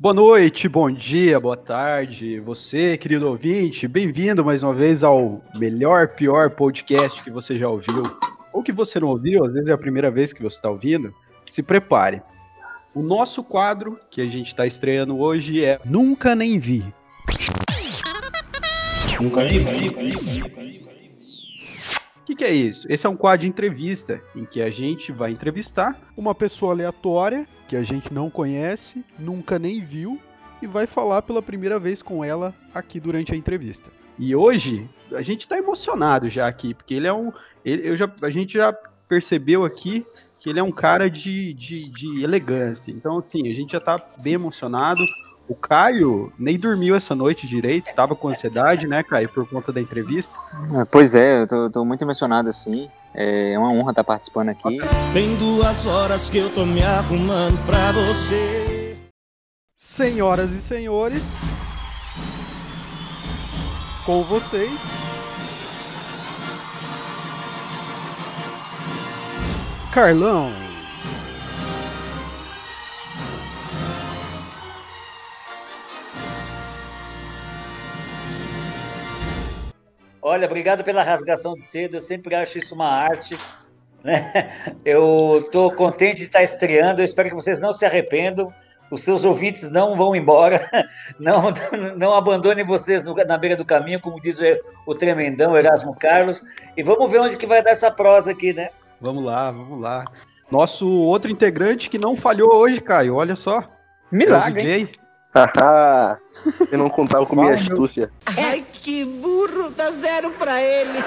Boa noite, bom dia, boa tarde. Você, querido ouvinte, bem-vindo mais uma vez ao melhor, pior podcast que você já ouviu. Ou que você não ouviu, às vezes é a primeira vez que você está ouvindo. Se prepare. O nosso quadro que a gente está estreando hoje é Nunca Nem Vi. Nunca nem vi. O que, que é isso? Esse é um quadro de entrevista em que a gente vai entrevistar uma pessoa aleatória que a gente não conhece, nunca nem viu e vai falar pela primeira vez com ela aqui durante a entrevista. E hoje a gente tá emocionado já aqui, porque ele é um. Ele, eu já, a gente já percebeu aqui que ele é um cara de, de, de elegância. Então, assim, a gente já tá bem emocionado. O Caio nem dormiu essa noite direito, tava com ansiedade, né, Caio, por conta da entrevista. É, Pois é, eu tô, tô muito emocionado assim. É uma honra estar participando aqui. Tem duas horas que eu tô me arrumando pra você. Senhoras e senhores, com vocês, Carlão. Olha, obrigado pela rasgação de seda. Eu sempre acho isso uma arte. Né? Eu estou contente de estar estreando. Eu espero que vocês não se arrependam. Os seus ouvintes não vão embora. Não, não abandonem vocês na beira do caminho, como diz o, o tremendão Erasmo Carlos. E vamos ver onde que vai dar essa prosa aqui, né? Vamos lá, vamos lá. Nosso outro integrante que não falhou hoje, Caio, olha só. Milagre, É eu não contava com minha astúcia. Ai, que burro, dá zero pra ele.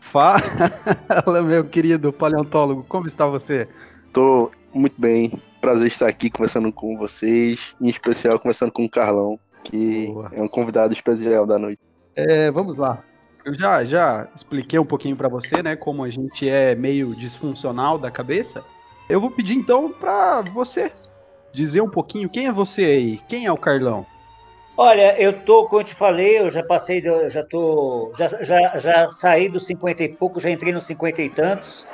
Fala, meu querido paleontólogo, como está você? Tô muito bem. Prazer estar aqui conversando com vocês, em especial conversando com o Carlão, que Boa. é um convidado especial da noite. É, vamos lá. Eu já, já expliquei um pouquinho pra você, né, como a gente é meio disfuncional da cabeça. Eu vou pedir então pra você dizer um pouquinho quem é você aí, quem é o Carlão? Olha, eu tô, como eu te falei, eu já passei, eu já tô, já, já, já saí dos 50 e pouco, já entrei nos 50 e tantos.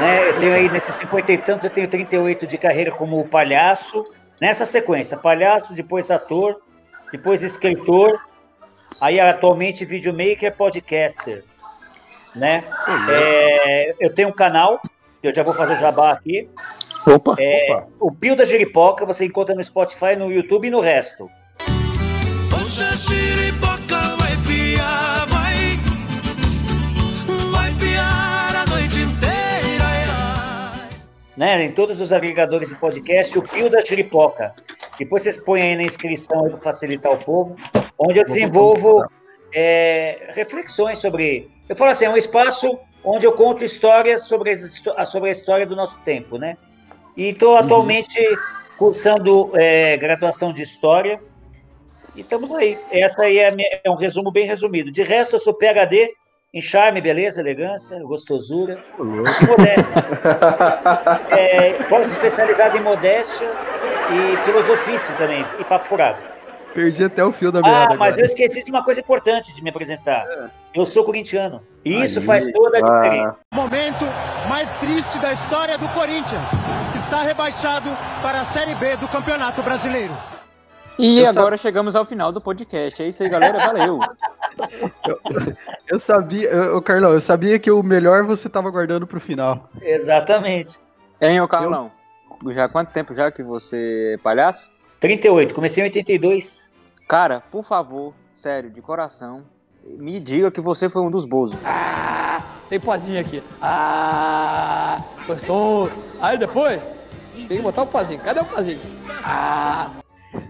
Né, eu tenho aí nesses 50 e tantos, eu tenho 38 de carreira como palhaço, nessa sequência, palhaço, depois ator, depois escritor, aí atualmente videomaker, podcaster, né? É, eu tenho um canal, eu já vou fazer jabá aqui, Opa! é, o Pio da Jeripoca você encontra no Spotify, no YouTube e no resto. Hoje a giripoca vai piar, vai. Vai piar a noite inteira. ai. Né? Em todos os agregadores de podcast, o Pio da Jeripoca. Depois vocês põem aí na inscrição para facilitar o povo, onde eu desenvolvo é, reflexões sobre. Eu falo assim, é um espaço onde eu conto histórias sobre, sobre a história do nosso tempo, né? E estou atualmente cursando é, graduação de História. E estamos aí. Essa aí é, minha- é um resumo bem resumido. De resto, eu sou PHD em charme, beleza, elegância, gostosura e modéstia. É, pós-especializado em modéstia e filosofice também, e papo furado. Perdi até o fio da meada Ah, mas agora. eu esqueci de uma coisa importante de me apresentar. Eu sou corintiano. E isso Aí. faz toda a diferença. Ah, Momento mais triste da história do Corinthians, que está rebaixado para a Série B do Campeonato Brasileiro. E Eu agora chegamos ao final do podcast. É isso aí, galera. Valeu. Eu sabia, eu, ô, Carlão, eu sabia que o melhor você tava guardando pro final. Exatamente. Hein, ô Carlão? Já há quanto tempo já que você é palhaço? 38, comecei em 82. Cara, por favor, sério, de coração, me diga que você foi um dos bozos. Tem pozinho aqui. Ah, gostou. Aí depois, tem que botar o pozinho. Cadê o pozinho? Ah,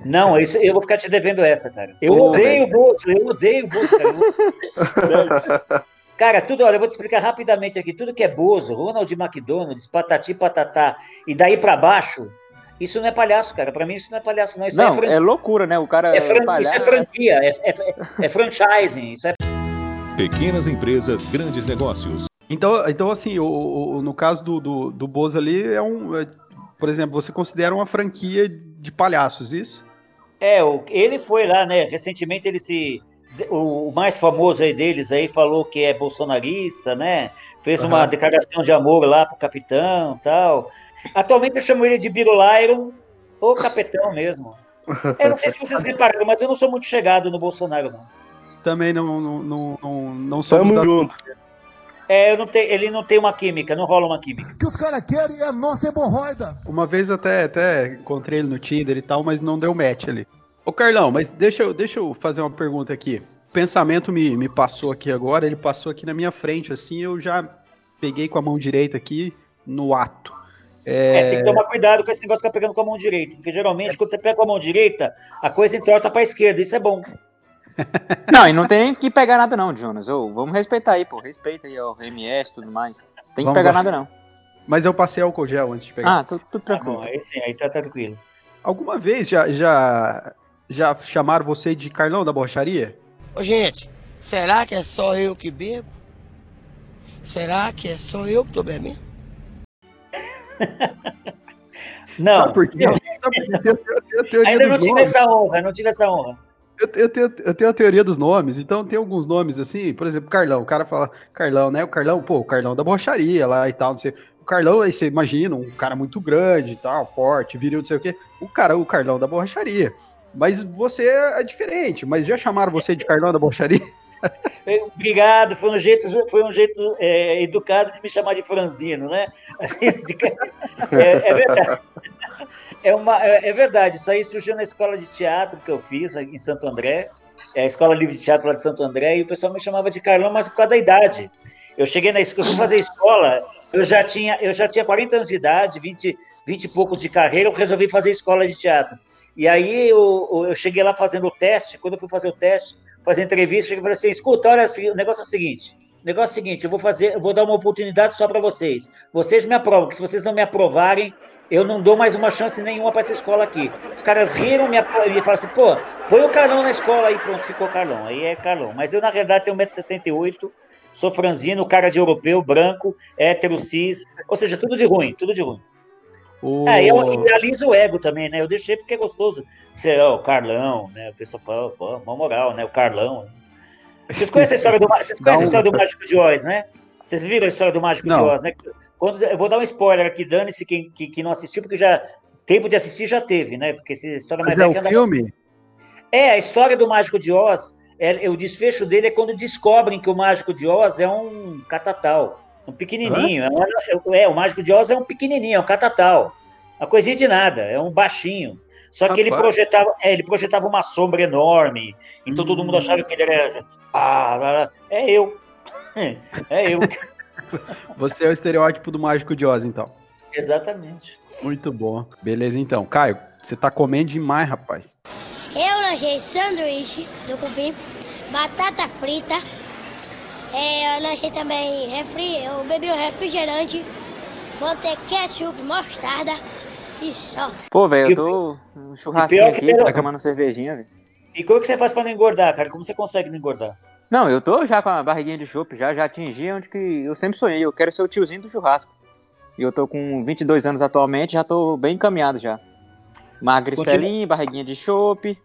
Não, isso, eu vou ficar te devendo essa, cara. Eu Pô, odeio o Bozo, eu odeio o Bozo, cara. Cara, tudo, olha, eu vou te explicar rapidamente aqui. Tudo que é Bozo, Ronald McDonald's, Patati Patatá, e daí pra baixo, isso não é palhaço, cara. Pra mim isso não é palhaço, não. Isso Não, é, fran- é loucura, né? O cara é fran- palhaço. isso é franquia, é, é- é franchising, isso é Pequenas empresas, grandes negócios. Então, então assim, o, o- no caso do, do, do Bozo ali, é um. é, por exemplo, você considera uma franquia de palhaços, isso? É, o- ele foi lá, né? Recentemente ele se o, o mais famoso aí deles aí falou que é bolsonarista, né? Fez uma declaração de amor lá pro capitão tal. Atualmente eu chamo ele de Birulairo ou capitão mesmo. Eu não sei se vocês repararam, mas eu não sou muito chegado no Bolsonaro, não. Também não, não, não, não, não somos Tamo da- junto. É, eu não tenho, ele não tem uma química, não rola uma química. que os caras querem é a nossa hemorroida. Uma vez eu até, até encontrei ele no Tinder e tal, mas não deu match ali. Ô Carlão, mas deixa eu, deixa eu fazer uma pergunta aqui. O pensamento me, me passou aqui agora, ele passou aqui na minha frente, assim, eu já peguei com a mão direita aqui no ato. É, tem que tomar cuidado com esse negócio de ficar pegando com a mão direita, porque geralmente quando você pega com a mão direita, a coisa entorta pra esquerda, isso é bom. Não, e não tem que pegar nada não, Jonas. Ô, vamos respeitar aí, pô. Respeita aí, ó, MS e tudo mais. Tem que Vamos pegar lá. nada não. Mas eu passei álcool gel antes de pegar. Ah, tudo, Tá tranquilo. bom, aí sim, aí tá tranquilo. Alguma vez já, já, já chamaram você de Carlão da borracharia? Ô, gente, será que é só eu que bebo? Será que é só eu que tô bebendo? Não, Sabe por quê? Eu ainda não tive nomes. essa honra, não tive essa honra. Eu, eu tenho, eu tenho a teoria dos nomes, então tem alguns nomes assim, por exemplo, Carlão. O cara fala Carlão, né? O Carlão, pô, o Carlão da borracharia lá e tal, não sei. O Carlão, aí você imagina, um cara muito grande e tal, forte, viril, não sei o quê. O cara, o Carlão da borracharia. Mas você é diferente, mas já chamaram você de Carlão da borracharia? Obrigado, foi um jeito, foi um jeito é, educado de me chamar de franzino, né? Assim, de- é, é verdade. É, uma, é, é verdade, isso aí surgiu na escola de teatro que eu fiz em Santo André, é a Escola Livre de Teatro lá de Santo André, e o pessoal me chamava de Carlão, mas por causa da idade. Eu cheguei na escola, fui fazer escola, eu já tinha, eu já tinha 40 anos de idade, 20, 20 e poucos de carreira, eu resolvi fazer escola de teatro. E aí eu, eu cheguei lá fazendo o teste, quando eu fui fazer o teste, fazer entrevista, e falei assim, escuta, olha, o negócio é o seguinte, o negócio é o seguinte, eu vou fazer, eu vou dar uma oportunidade só para vocês. Vocês me aprovam, que se vocês não me aprovarem, eu não dou mais uma chance nenhuma para essa escola aqui. Os caras riram me e falaram assim, pô, põe o Carlão na escola aí, pronto, ficou Carlão. Aí é Carlão. Mas eu, na verdade, tenho 1,68m, sou franzino, cara de europeu, branco, hétero, cis, ou seja, tudo de ruim, tudo de ruim. O... É, e eu, alisa o ego também, né? Eu deixei porque é gostoso ser ó, o Carlão, né? O pessoal fala, pô, uma moral, né? O Carlão. Vocês conhecem a história do, vocês conhecem a história do Mágico de Oz, né? Vocês viram a história do Mágico de Não. Oz, né? Quando, eu vou dar um spoiler aqui, dane-se quem que, que não assistiu, porque já tempo de assistir já teve, né? Porque essa história mais Mas é o anda- filme? é, a história do Mágico de Oz, é, o desfecho dele é quando descobrem que o Mágico de Oz é um catatal, um pequenininho. É, um- é, o Mágico de Oz é um pequenininho, é um catatal. Uma coisinha de nada, é um baixinho. Só que ele projetava, é, ele projetava uma sombra enorme, então todo mundo achava que ele era. Ah, é eu. É eu, Você é o estereótipo do Mágico de Oz, então. exatamente. Muito bom. Beleza, então. Caio, você tá comendo demais, rapaz. Eu lanchei sanduíche do cupim, batata frita. É, eu lanchei também refri, eu bebi um refrigerante, botei ketchup, mostarda e só. Pô, velho, eu tô um churrasquinho que aqui, pelo- tá tomando cervejinha, velho. E como que você faz para não engordar, cara? Como você consegue não engordar? Não, eu tô já com a barriguinha de chopp, já, já atingi onde que eu sempre sonhei. Eu quero ser o tiozinho do churrasco. E eu tô com 22 anos atualmente, já tô bem encaminhado já. Magricelinho, barriguinha de chopp,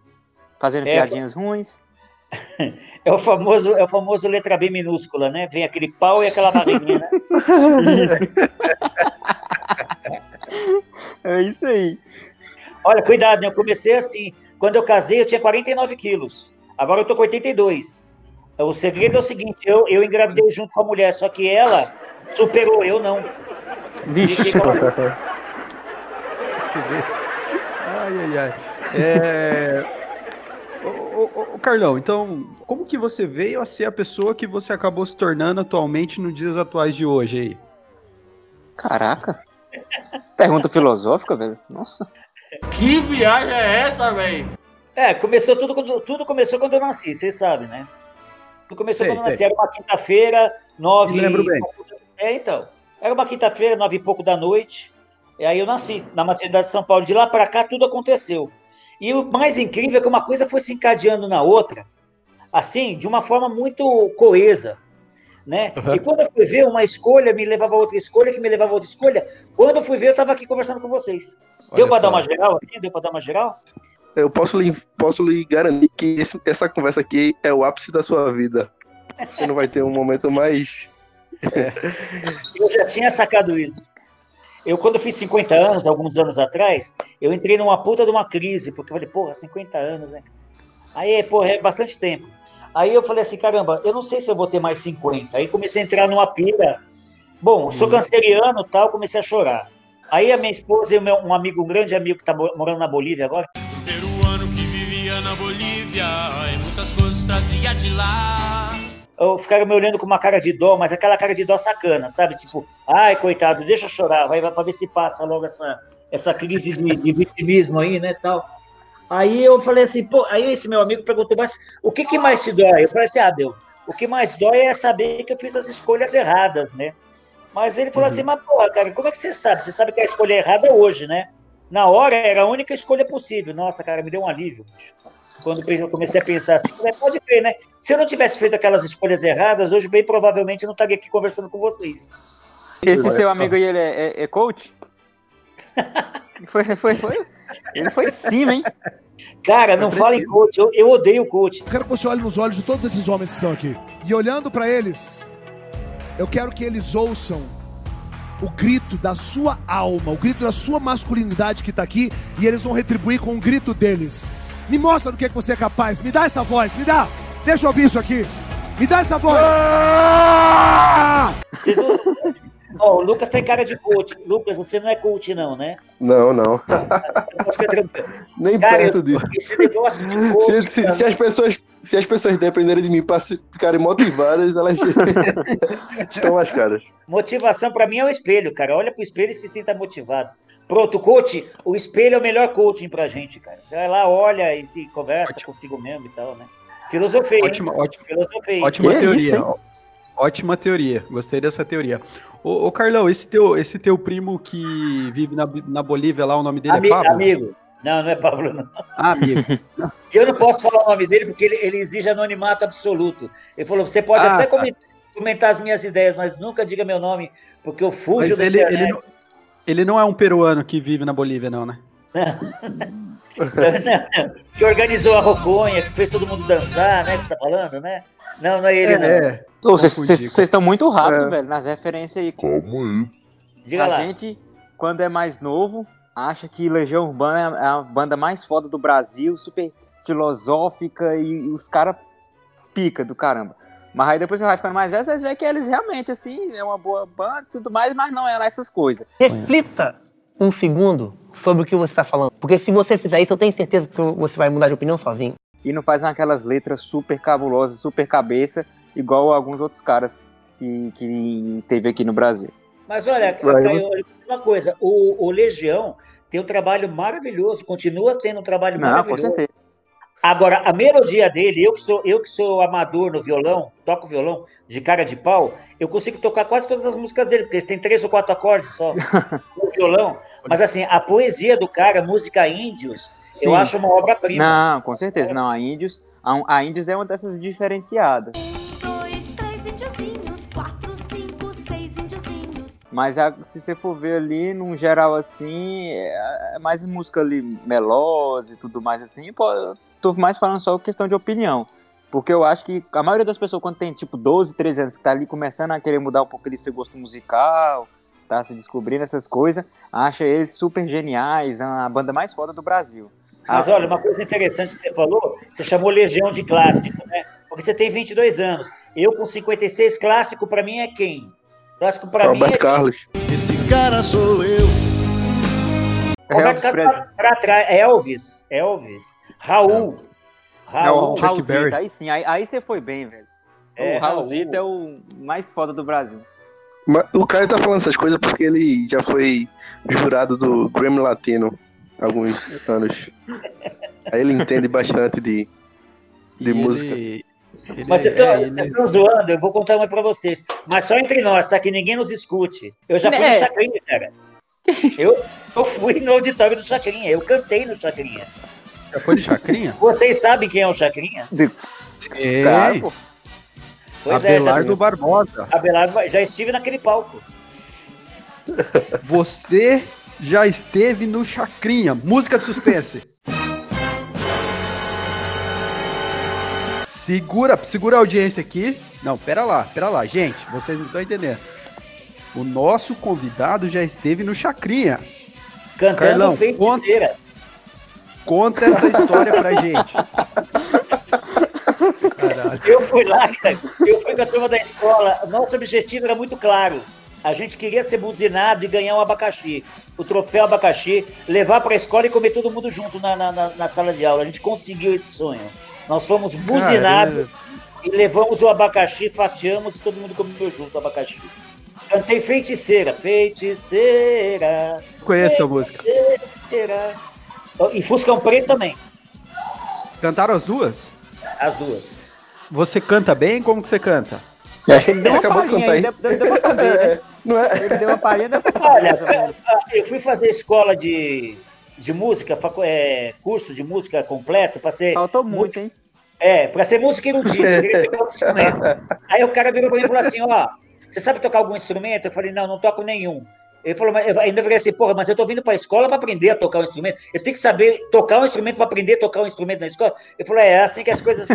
fazendo É, piadinhas ruins. É o famoso, é o famoso letra B minúscula, né? Vem aquele pau e aquela barriguinha, né? É isso aí. Olha, cuidado, né? Eu comecei assim. Quando eu casei, eu tinha 49 quilos. Agora eu tô com 82. O segredo é o seguinte: eu, eu engravidei junto com a mulher, só que ela superou, eu não. Vixe. Ai, ai, ai. É... Ô, ô, Carlão, então, como que você veio a ser a pessoa que você acabou se tornando atualmente nos dias atuais de hoje aí? Caraca. Pergunta filosófica, velho. Nossa. Que viagem é essa, velho? É, começou tudo, quando- tudo começou quando eu nasci, vocês sabem, né? Tudo começou Sei, quando eu nasci. sei. Era uma quinta-feira, nove. Me lembro bem. É, então. Era uma quinta-feira, nove e pouco da noite. E aí eu nasci na maternidade de São Paulo. De lá para cá, tudo aconteceu. E o mais incrível é que uma coisa foi se encadeando na outra, assim, de uma forma muito coesa. Né? Uhum. E quando eu fui ver, uma escolha me levava a outra escolha, que me levava a outra escolha. Quando eu fui ver, eu estava aqui conversando com vocês. Deu Olha para dar uma geral assim? Deu para dar uma geral? Eu posso lhe, posso lhe garantir que esse- essa conversa aqui é o ápice da sua vida. Você não vai ter um momento mais. Eu já tinha sacado isso. Eu, quando fiz 50 anos, alguns anos atrás, eu entrei numa puta de uma crise, porque eu falei, porra, 50 anos, né? Aí, porra, é bastante tempo. Aí eu falei assim, caramba, eu não sei se eu vou ter mais 50. Aí comecei a entrar numa pira. Bom, sou canceriano e tal, comecei a chorar. Aí a minha esposa e meu, um amigo, um grande amigo que tá mo- morando na Bolívia agora, Peruano que vivia na Bolívia e muitas coisas trazia de lá. Ficaram me olhando com uma cara de dó, mas aquela cara de dó sacana, sabe? Tipo, ai, coitado, deixa eu chorar, vai, vai pra ver se passa logo essa, essa crise de, de vitimismo aí, né, tal. Aí eu falei assim, pô, aí esse meu amigo perguntou, mas o que que mais te dói? Eu falei assim, ah, meu, o que mais dói é saber que eu fiz as escolhas erradas, né? Mas ele falou assim, mas porra, cara, como é que você sabe? Você sabe que a escolha errada é hoje, né? Na hora era a única escolha possível. Nossa, cara, me deu um alívio. bicho. Quando eu comecei a pensar assim, pode crer, né? Se eu não tivesse feito aquelas escolhas erradas, hoje bem provavelmente eu não estaria aqui conversando com vocês. Esse seu amigo aí, ele é, é- é coach? foi, foi, foi. Ele foi em cima, hein? Cara, não fala em coach, eu, eu odeio coach. Eu quero que você olhe nos olhos de todos esses homens que estão aqui. E olhando para eles, eu quero que eles ouçam o grito da sua alma, o grito da sua masculinidade que está aqui, e eles vão retribuir com o grito deles. Me mostra do que, é que você é capaz, me dá essa voz, me dá. Deixa eu ouvir isso aqui. Me dá essa voz. O Lucas tem cara de coach. Lucas, você não é coach, não, né? Não, não. Ficar tranquilo. Nem Cara, perto disso. Esse negócio de Se, coach. se- cara, se as pessoas, se as pessoas dependerem de mim para se- ficarem motivadas, elas estão lascadas. Motivação pra mim é o espelho, cara. Olha pro espelho e se sinta motivado. Pronto, coach, o espelho é o melhor coaching pra gente, cara. Você vai lá, olha e, e conversa consigo mesmo e tal, né? Filosofei. hein? Ótima, ótima, Filosofei. ótima Que teoria. isso, ótima teoria. Gostei dessa teoria. Ô, ô, Carlão, esse teu, esse teu primo que vive na, na Bolívia lá, o nome dele Ami- é Pablo? Amigo. Não, não é Pablo, não. Ah, amigo. Eu não posso falar o nome dele porque ele, ele exige anonimato absoluto. Ele falou: você pode Ah, até tá. comentar, comentar as minhas ideias, mas nunca diga meu nome, porque eu fujo Mas da ele, internet. ele, não, ele não é um peruano que vive na Bolívia, não, né? que organizou a roconha, que fez todo mundo dançar, né? Que você tá falando, né? Não, não é ele, não. É, Ô, Vocês vocês estão muito rápidos, É. velho, nas referências aí. Calma aí. Diga a lá. gente, quando é mais novo, acha que Legião Urbana é a banda mais foda do Brasil, super filosófica e, os caras pica do caramba. Mas aí depois você vai ficando mais velho, vocês veem que eles realmente, assim, é uma boa banda e tudo mais, mas não é lá essas coisas. Reflita um segundo sobre o que você está falando. Porque se você fizer isso, eu tenho certeza que você vai mudar de opinião sozinho. E não fazem aquelas letras super cabulosas, super cabeça, igual alguns outros caras que, que teve aqui no Brasil. Mas olha, Caio, você- uma coisa, o, o Legião tem um trabalho maravilhoso, continua tendo um trabalho Não, com maravilhoso. certeza. Agora, a melodia dele, eu que sou, eu que sou amador no violão, toco violão de cara de pau, eu consigo tocar quase todas as músicas dele, porque eles têm três ou quatro acordes só no violão. Mas assim, a poesia do cara, música índios, eu Sim. acho uma obra-prima. Não, com certeza. Não, a Índios, a, a Índios é uma dessas diferenciadas. Mas a- se você for ver ali, num geral assim, é, é mais música ali melosa e tudo mais assim. Pô, eu tô mais falando só questão de opinião. Porque eu acho que a maioria das pessoas, quando tem tipo 12, 13 anos, que tá ali começando a querer mudar um pouco ali seu gosto musical, tá se descobrindo essas coisas, acha eles super geniais, a banda mais foda do Brasil. Mas olha, uma coisa interessante que você falou, você chamou Legião de clássico, né? Porque você tem 22 anos. Eu com 56, clássico pra mim é quem? Clássico pra mim é Roberto Carlos. Esse cara sou eu. Roberto Elvis Carlos pra trás. Elvis, Elvis. Raul. É Raul. o Chuck Raulzito, Berry. aí sim, aí, aí você foi bem, velho. É, o Raulzito Raul. é o mais foda do Brasil. Mas o Caio tá falando essas coisas porque ele já foi jurado do Grammy Latino há alguns anos. Aí ele entende bastante de, de E música. ele- ele Mas vocês é- estão, é, ele- vocês estão zoando, eu vou contar uma pra vocês. Mas só entre nós, tá? Que ninguém nos escute. Eu já fui É. no Chacrinha, cara. Eu, eu fui no auditório do Chacrinha, eu cantei no Chacrinha. Já foi de chacrinha? Vocês sabem quem é o Chacrinha? Pois é, Abelardo já, Barbosa. Abelardo, já estive naquele palco. Você já esteve no Chacrinha. Música de suspense. Segura, segura a audiência aqui. Não, pera lá, pera lá, gente, vocês não estão entendendo. O nosso convidado já esteve no Chacrinha. Cantando Carlão, feiticeira. Conta essa história pra gente. Eu fui lá, cara, eu fui com a turma da escola. Nosso objetivo era muito claro. A gente queria ser buzinado e ganhar um abacaxi. O troféu abacaxi, levar pra escola e comer todo mundo junto na, na- na sala de aula. A gente conseguiu esse sonho. Nós fomos buzinados e levamos o abacaxi, fatiamos e todo mundo comeu junto o abacaxi. Cantei feiticeira, feiticeira. Conheço a música. feiticeira. E Fuscão Preto também, Cantaram as duas? as duas. Você canta bem? Como que você canta? Eu acho que ele deu uma Acabou aí, deu, deu, deu pra saber, né? Não é? Ele deu uma palhinha, deu pra saber. Olha, menos. eu fui fazer escola de, de música, é, curso de música completo, para ser. Faltou muito, hein? É, para ser música erudita, eu queria tocar outro instrumento. Aí o cara virou pra mim e falou assim: ó, você sabe tocar algum instrumento? Eu falei: não, não toco nenhum. Ele falou, mas eu ainda falei assim, porra, mas eu tô vindo pra escola para aprender a tocar um instrumento. Eu tenho que saber tocar um instrumento para aprender a tocar um instrumento na escola. Ele falou, é, é assim que as coisas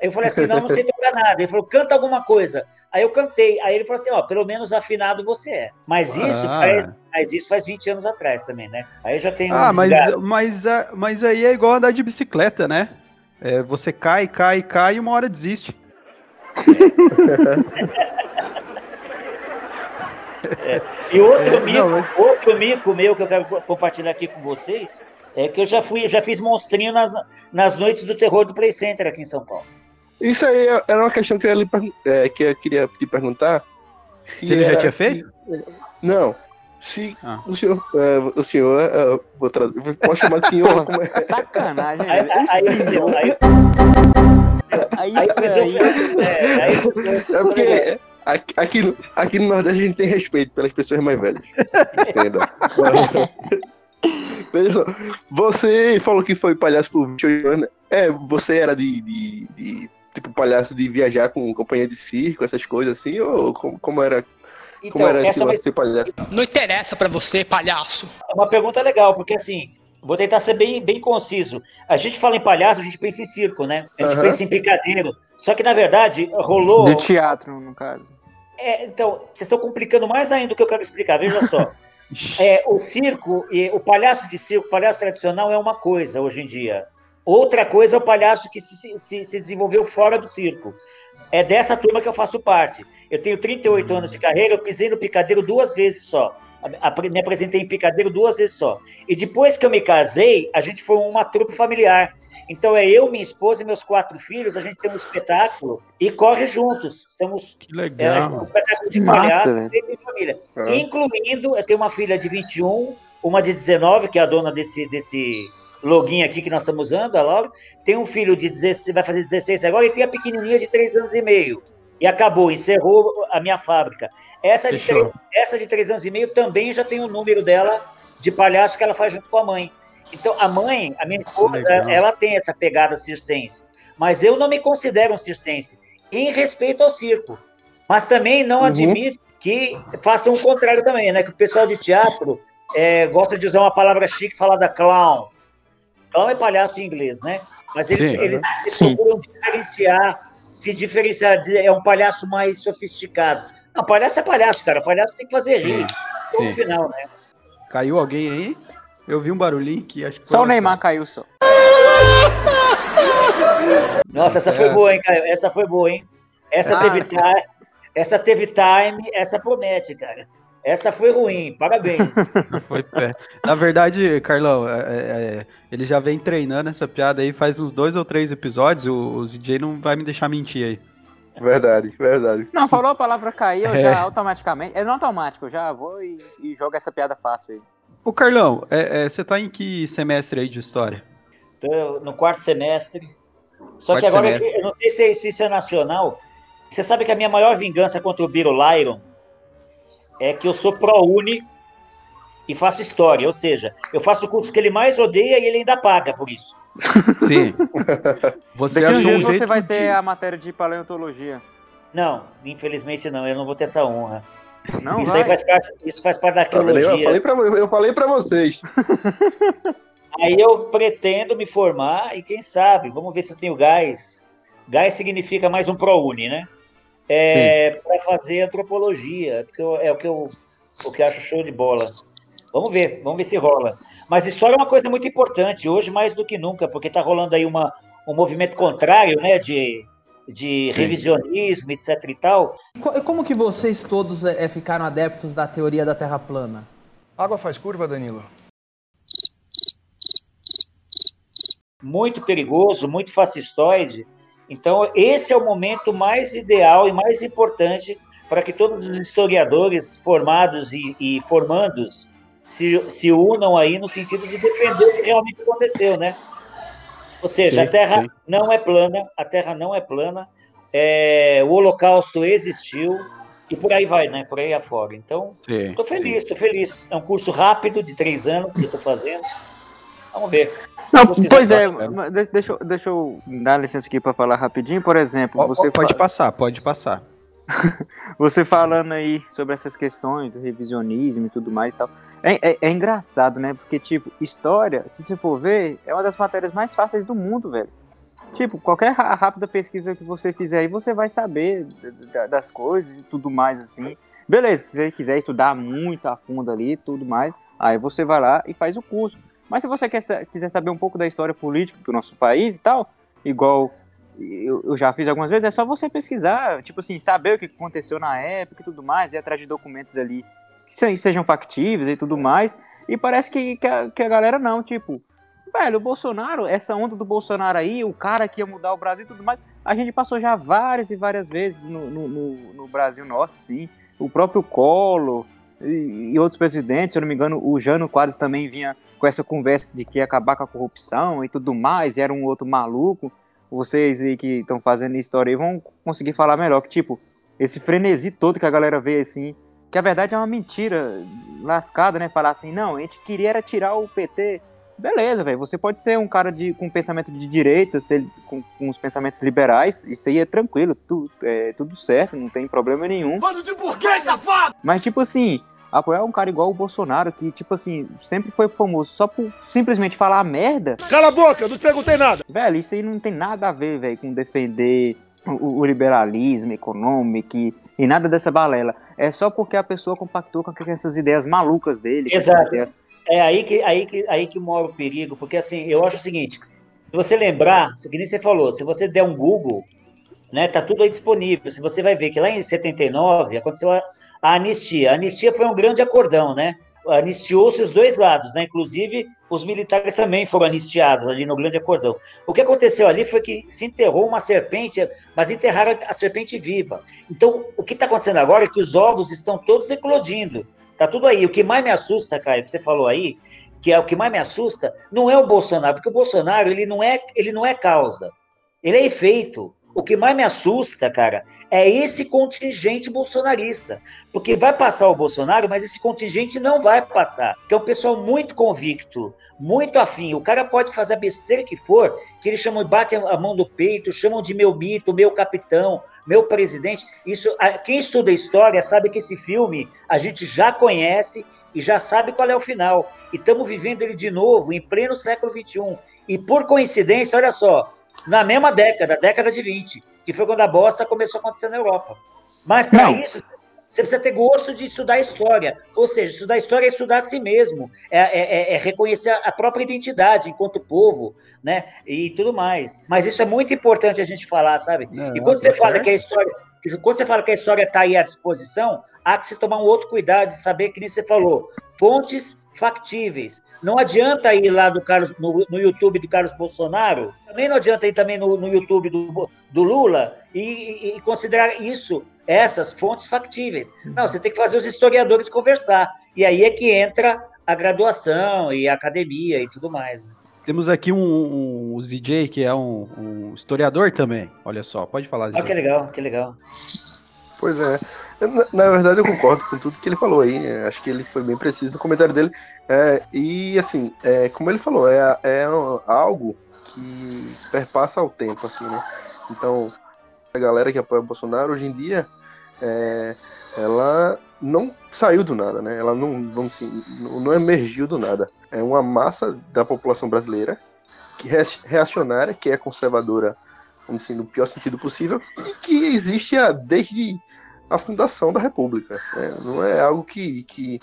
eu falei assim, não, não sei tocar nada. Ele falou, canta alguma coisa. Aí eu cantei. Aí ele falou assim, ó, pelo menos afinado você é. Mas isso, Ah. faz, mas isso faz 20 anos atrás também, né? Aí eu já tenho Ah, uns mas, mas, ah, mas aí é igual andar de bicicleta, né? É, você cai, cai, cai e uma hora desiste. E outro, É, mico, não, é- outro mico meu que eu quero co- compartilhar aqui com vocês é que eu já fui, já fiz monstrinho nas, nas noites do terror do Play Center aqui em São Paulo. Isso aí era uma questão que eu, lhe é, que eu queria te perguntar. Se ele já tinha feito? Não. Se Ah. o senhor, é, o senhor é, vou pode chamar de senhor? Porra, como é? sacanagem. Aí, O aí, senhor. aí, Aí aí, é, aí É porque aqui, aqui, no, aqui no Nordeste a gente tem respeito pelas pessoas mais velhas. Entenda. Veja só, você falou que foi palhaço por 28 anos. É, você era de, de, de, tipo palhaço de viajar com companhia de circo, essas coisas assim? Ou como, como era, como Então, era esse essa vai ser palhaço? Não interessa pra você, palhaço. É uma pergunta legal, porque assim, vou tentar ser bem, bem conciso. A gente fala em palhaço, a gente pensa em circo, né? A gente Aham. pensa em picadeiro. Só que, na verdade, rolou. De teatro, no caso. É, então, vocês estão complicando mais ainda o que eu quero explicar, veja só. É, o circo, e o palhaço de circo, o palhaço tradicional é uma coisa hoje em dia. Outra coisa é o palhaço que se, se, se desenvolveu fora do circo. É dessa turma que eu faço parte. Eu tenho 38 anos de carreira, eu pisei no picadeiro duas vezes só. Me apresentei em picadeiro duas vezes só. E depois que eu me casei, a gente foi uma trupe familiar. Então é eu, minha esposa e meus quatro filhos, a gente tem um espetáculo e corre juntos. Somos Que é, legal. um espetáculo de Massa, palhaço em família. Ah. Incluindo, eu tenho uma filha de 21, uma de 19, que é a dona desse, desse login aqui que nós estamos usando, a Laura. Tem um filho de 16, vai fazer 16 agora, e tem a pequenininha de 3 anos e meio. E acabou, encerrou a minha fábrica. Essa de. 3, essa de 3 anos e meio também já tem o número dela de palhaço que ela faz junto com a mãe. Então, a mãe, a minha esposa, ela tem essa pegada circense. Mas eu não me considero um circense, em respeito ao circo. Mas também não Uhum. admito que façam o contrário também, né? Que o pessoal de teatro é, gosta de usar uma palavra chique, falar da clown. Clown é palhaço em inglês, né? Mas eles, Sim. eles, eles procuram diferenciar, se diferenciar, dizer, é um palhaço mais sofisticado. Não, palhaço é palhaço, cara. Palhaço tem que fazer Sim, rir. No final, né? Caiu alguém aí? Eu vi um barulhinho que acho que Só o Neymar caiu só. Nossa, essa É. foi boa, hein, Caio? Essa foi boa, hein? Essa Ah. teve time, essa teve time, essa promete, cara. Essa foi ruim, parabéns. Foi pé. Na verdade, Carlão, é, é, é, ele já vem treinando essa piada aí faz uns dois ou três episódios. O, o ZJ não vai me deixar mentir aí. Verdade, verdade. Não, falou a palavra cair, eu É. já automaticamente. É não automático, eu já vou e, e jogo essa piada fácil aí. Ô, Carlão, é, é, você tá em que semestre aí de história? Tô no quarto semestre. Só que Quarto agora, semestre. eu não sei se, se isso é nacional. Você sabe que a minha maior vingança contra o Biro Lyron é que eu sou pró-uni e faço história. Ou seja, eu faço o curso que ele mais odeia e ele ainda paga por isso. Sim. Você Daqui uns um você vai de- ter a matéria de paleontologia. Não, infelizmente não, eu não vou ter essa honra. Não isso vai? aí faz parte, isso faz parte da arqueologia. Eu falei, pra, eu falei pra vocês. Aí eu pretendo me formar e quem sabe, vamos ver se eu tenho gás GAI significa mais um ProUni, né? É, para fazer antropologia, porque eu- é o que eu o que eu acho show de bola. Vamos ver, vamos ver se rola. Mas história é uma coisa muito importante, hoje mais do que nunca, porque está rolando aí uma, um movimento contrário, né, de, de Sim. revisionismo, etc e tal. Co- Como que vocês todos é, ficaram adeptos da teoria da Terra plana? Água faz curva, Danilo? muito perigoso, muito fascistoide. Então, esse é o momento mais ideal e mais importante para que todos os historiadores formados e, e formandos se, se unam aí no sentido de defender o que realmente aconteceu, né? Ou seja, Sim, a Terra sim. não é plana, a Terra não é plana, é, o Holocausto existiu e por aí vai, né? Por aí afora. Então, estou feliz, estou feliz. É um curso rápido, de três anos, que eu estou fazendo. Vamos ver. Não, pois é, deixa, eu- deixa eu dar licença aqui para falar rapidinho. Por exemplo, você Pode fa- passar, pode passar. Você falando aí sobre essas questões do revisionismo e tudo mais e tal. É, é- é engraçado, né? Porque, tipo, história, se você for ver, é uma das matérias mais fáceis do mundo, velho. Tipo, qualquer rápida pesquisa que você fizer aí, você vai saber da- da- das coisas e tudo mais, assim. Beleza, se você quiser estudar muito a fundo ali e tudo mais, aí você vai lá e faz o curso. Mas se você quer, quiser saber um pouco da história política do nosso país e tal, igual eu, eu já fiz algumas vezes, é só você pesquisar, tipo assim, saber o que aconteceu na época e tudo mais, ir atrás de documentos ali que se- sejam factíveis e tudo mais. E parece que, que, a, que a galera não, tipo, velho, o Bolsonaro, essa onda do Bolsonaro aí, o cara que ia mudar o Brasil e tudo mais, a gente passou já várias e várias vezes no, no, no- no Brasil nosso, assim. O próprio Collor e, e outros presidentes, se eu não me engano, o Jano Quadros também vinha com essa conversa de que ia acabar com a corrupção e tudo mais, e era um outro maluco. Vocês aí que estão fazendo história aí vão conseguir falar melhor, que tipo, esse frenesi todo que a galera vê assim, que a verdade é uma mentira lascada, né? Falar assim, não, a gente queria era tirar o PT. Beleza, velho. Você pode ser um cara de, com pensamento de direita, ser, com, com os pensamentos liberais, isso aí é tranquilo, tu, é, tudo certo, não tem problema nenhum. Bando de burguês, safado! Mas, tipo assim, apoiar um cara igual o Bolsonaro, que, tipo assim, sempre foi famoso só por simplesmente falar merda. Cala a boca, eu não te perguntei nada! Velho, isso aí não tem nada a ver, velho, com defender o, o liberalismo econômico e, e nada dessa balela. É só porque a pessoa compactou com essas ideias malucas dele. Exato. É aí que, aí, que, aí que mora o perigo, porque assim, eu acho o seguinte, se você lembrar, se que nem você falou, se você der um Google, né, tá tudo aí disponível, se você vai ver que lá em 79 aconteceu a, a anistia, a anistia foi um grande acordão, né, anistiou-se os dois lados, né, inclusive os militares também foram anistiados ali no grande acordão. O que aconteceu ali foi que se enterrou uma serpente, mas enterraram a serpente viva. Então, o que está acontecendo agora é que os ovos estão todos eclodindo, Tá tudo aí. O que mais me assusta, Caio, que você falou aí, que é o que mais me assusta, não é o Bolsonaro, porque o Bolsonaro ele não é, ele não é causa, ele é efeito. O que mais me assusta, cara, é esse contingente bolsonarista. Porque vai passar o Bolsonaro, mas esse contingente não vai passar. Que é um pessoal muito convicto, muito afim. O cara pode fazer a besteira que for, que eles chamam, batem a mão do peito, chamam de meu mito, meu capitão, meu presidente. Isso, quem estuda história sabe que esse filme a gente já conhece e já sabe qual é o final. E estamos vivendo ele de novo, em pleno século XXI. E por coincidência, olha só, na mesma década, década de 20, que foi quando a bosta começou a acontecer na Europa. Mas para Não. isso, você precisa ter gosto de estudar história. Ou seja, estudar história é estudar a si mesmo, é, é- é- é reconhecer a própria identidade enquanto povo, né? E tudo mais. Mas isso é muito importante a gente falar, sabe? e quando você fala certo. que a história. Quando você fala que a história está aí à disposição, há que se tomar um outro cuidado de saber que nem você falou, fontes factíveis. Não adianta ir lá do Carlos, no, no YouTube do Carlos Bolsonaro, também não adianta ir também no, no YouTube do, do Lula e, e- considerar isso, essas fontes factíveis. Não, você tem que fazer os historiadores conversar. E aí é que entra a graduação e a academia e tudo mais. né? Temos aqui um, um, ZJ, que é um, um historiador também. Olha só, pode falar, ZJ. Ah, que legal, que legal. Pois é. Na, na verdade, eu concordo com tudo que ele falou aí. né? Acho que ele foi bem preciso no comentário dele. É, e, assim, é, como ele falou, é, é algo que perpassa ao tempo, assim, né? Então, a galera que apoia o Bolsonaro, hoje em dia, é, ela não saiu do nada, né? Ela não, assim, não- não emergiu do nada. É uma massa da população brasileira que é reacionária, que é conservadora dizer, no pior sentido possível, e que existe a, desde a fundação da República. né? Não é algo que, que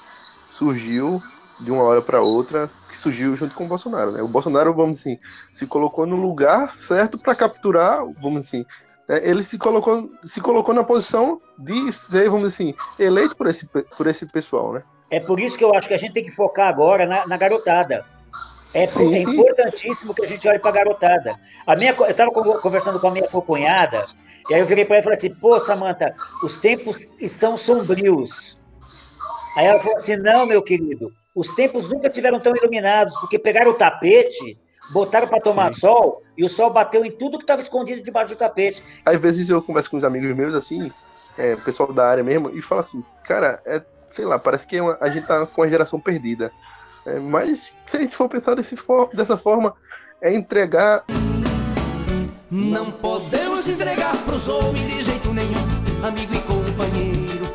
surgiu de uma hora para outra, que surgiu junto com o Bolsonaro. Né? O Bolsonaro, vamos assim, se colocou no lugar certo para capturar, vamos assim, né? ele se colocou, se colocou na posição de ser, vamos assim, eleito por esse, por esse pessoal, né? É por isso que eu acho que a gente tem que focar agora na, na garotada. É, Sim, é sim. importantíssimo que a gente olhe para a garotada. A minha, eu estava conversando com a minha cunhada, e aí eu virei para ela e falei assim: pô, Samanta, os tempos estão sombrios. Aí ela falou assim: não, meu querido, os tempos nunca tiveram tão iluminados, porque pegaram o tapete, botaram para tomar Sim. sol, e o sol bateu em tudo que estava escondido debaixo do tapete. Às vezes eu converso com uns amigos meus, assim, é, o pessoal da área mesmo, e fala assim, cara, é, sei lá, parece que é uma- a gente tá com uma geração perdida. É, mas se a gente for pensar desse dessa forma, é entregar. Não podemos entregar pros homens de jeito nenhum, amigo e companheiro.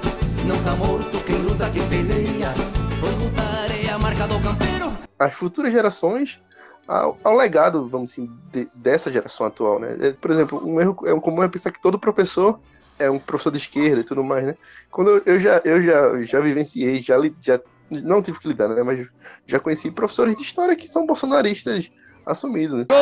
Não tá morto quem luta, quem peleia. Pois lutar é a marca do campeiro. as futuras gerações ao, ao legado, vamos assim, de- dessa geração atual, né? É, por exemplo, um erro é um comum é pensar que todo professor é um professor de esquerda e tudo mais, né? Quando eu, eu já eu já já vivenciei, já já não tive que lidar, né? Mas já conheci professores de história que são bolsonaristas assumidos, né? Gol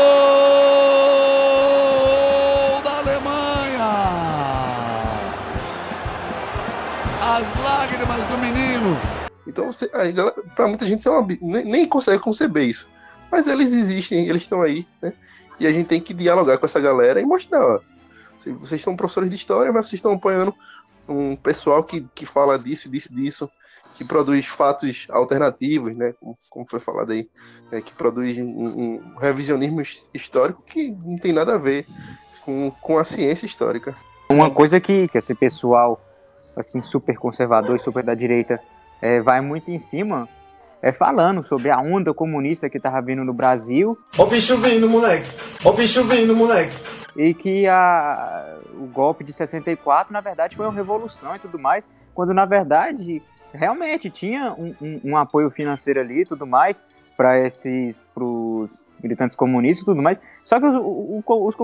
Então, você, muita gente, isso é uma, nem, consegue conceber isso. Mas eles existem, eles estão aí, né? E a gente tem que dialogar com essa galera e mostrar, ó. Vocês são professores de história, mas vocês estão apoiando um pessoal que, que fala disso, disso, disso, que produz fatos alternativos, né? Como, como foi falado aí, né, que produz um, um revisionismo his- histórico que não tem nada a ver com, com a ciência histórica. Uma coisa que, que esse pessoal, assim, super conservador e super da direita, é, vai muito em cima, é falando sobre a onda comunista que tava vindo no Brasil. Ó o bicho vindo, moleque. Ó o bicho vindo, moleque. E que a, o golpe de 64, na verdade, foi uma revolução e tudo mais, quando, na verdade, realmente tinha um, um- um apoio financeiro ali e tudo mais para esses, pros militantes comunistas e tudo mais. Só que os, os,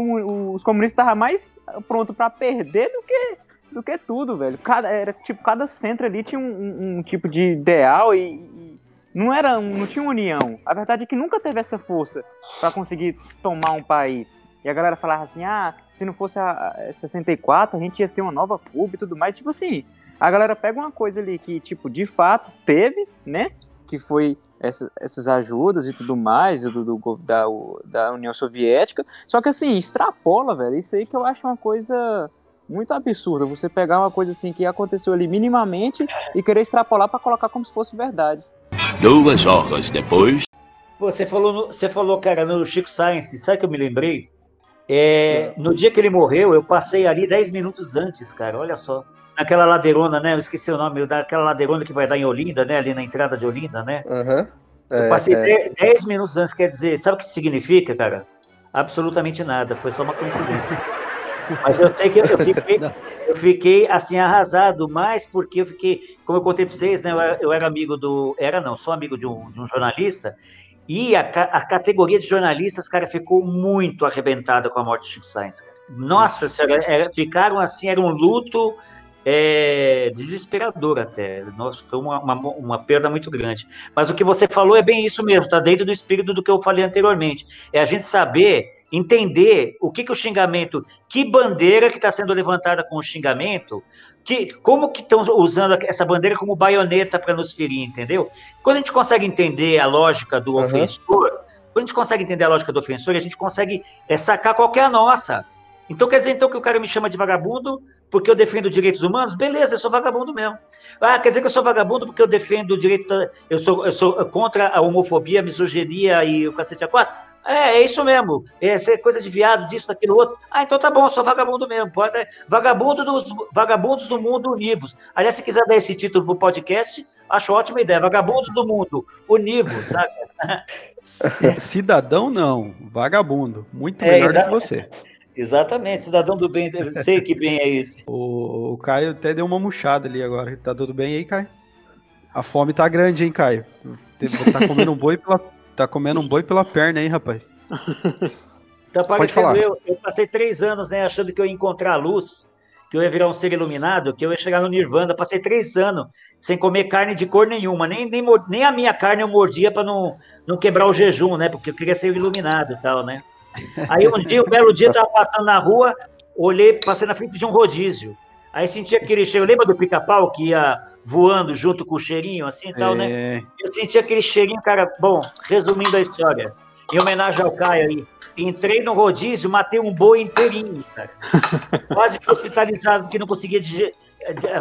os comunistas estavam mais prontos para perder do que do que tudo, velho. Cada, era, tipo, cada centro ali tinha um, um- um tipo de ideal e, e não era, não tinha união. A verdade é que nunca teve essa força para conseguir tomar um país. E a galera falava assim: "Ah, se não fosse a, a 64, a gente ia ser uma nova Cuba e tudo mais". Tipo assim, a galera pega uma coisa ali que tipo de fato teve, né? Que foi essa- essas ajudas e tudo mais do, do- da, da União Soviética. Só que assim, extrapola, velho. Isso aí que eu acho uma coisa muito absurda. Você pegar uma coisa assim que aconteceu ali minimamente e querer extrapolar pra colocar como se fosse verdade. Duas horas depois. Você falou, você falou, cara, no Chico Science, sabe que eu me lembrei? É, no dia que ele morreu, eu passei ali 10 minutos antes, cara, olha só. Naquela ladeirona, né? Eu esqueci o nome, daquela ladeirona que vai dar em Olinda, né? Ali na entrada de Olinda, né? Eu É, passei é. 10 minutos antes, quer dizer, sabe o que isso significa, cara? Absolutamente nada, foi só uma coincidência. Mas eu sei que eu fiquei, eu fiquei assim arrasado, mais porque eu fiquei, como eu contei para vocês, né? Eu era, amigo do. Era não, sou amigo de um, de um jornalista, e a, a categoria de jornalistas, cara, ficou muito arrebentada com a morte de Chico Sainz. cara. Nossa senhora, era- ficaram assim, era um luto é, desesperador até. Nossa, foi uma, uma, uma perda muito grande. Mas o que você falou é bem isso mesmo, está dentro do espírito do que eu falei anteriormente. É a gente saber, entender o que, que o xingamento, que bandeira que está sendo levantada com o xingamento, que, como que estão usando essa bandeira como baioneta para nos ferir, entendeu? Quando a gente consegue entender a lógica do ofensor, quando a gente consegue entender a lógica do ofensor, a gente consegue é, sacar qual que é a nossa. Então quer dizer então que o cara me chama de vagabundo porque eu defendo direitos humanos? Beleza, eu sou vagabundo mesmo. Ah, quer dizer que eu sou vagabundo porque eu defendo o direito, eu sou, eu sou contra a homofobia, a misoginia e o cacete a quatro? É, é isso mesmo. Essa é coisa de viado, disso, daquilo, outro. Ah, então tá bom, sou vagabundo mesmo. Pode, vagabundo dos, vagabundos do mundo univos. Aliás, se quiser dar esse título pro podcast, acho ótima ideia. Vagabundos do mundo univos, sabe? Cidadão não, vagabundo. Muito É, melhor do que você. Exatamente, cidadão do bem, sei que bem é esse. O, o Caio até deu uma murchada ali agora. Tá tudo bem aí, Caio? A fome tá grande, hein, Caio? Tá comendo um boi pela, tá comendo um boi pela perna, hein, rapaz? Tá Pode parecendo eu. Eu passei três anos, né, achando que eu ia encontrar a luz, que eu ia virar um ser iluminado, que eu ia chegar no Nirvana. Passei três anos sem comer carne de cor nenhuma. Nem, nem, nem a minha carne eu mordia para não, não quebrar o jejum, né? Porque eu queria ser iluminado e tal, né? Aí um dia, um belo dia, eu tava passando na rua, olhei, passei na frente de um rodízio. Aí senti aquele cheiro. Lembra do pica-pau que ia voando junto com o cheirinho, assim e tal, né? É, Eu senti aquele cheirinho, cara. Bom, resumindo a história, em homenagem ao Caio aí, entrei no rodízio, matei um boi inteirinho, cara. Quase fui hospitalizado porque não conseguia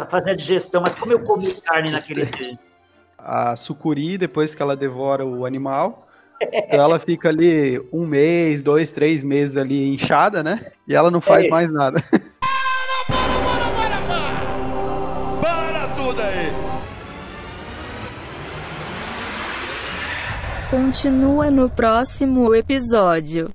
fazer a digestão, mas como eu comi carne naquele dia? a sucuri, depois que ela devora o animal, então ela fica ali um mês, dois, três meses ali inchada, né? E ela não faz É. mais nada. Continua no próximo episódio.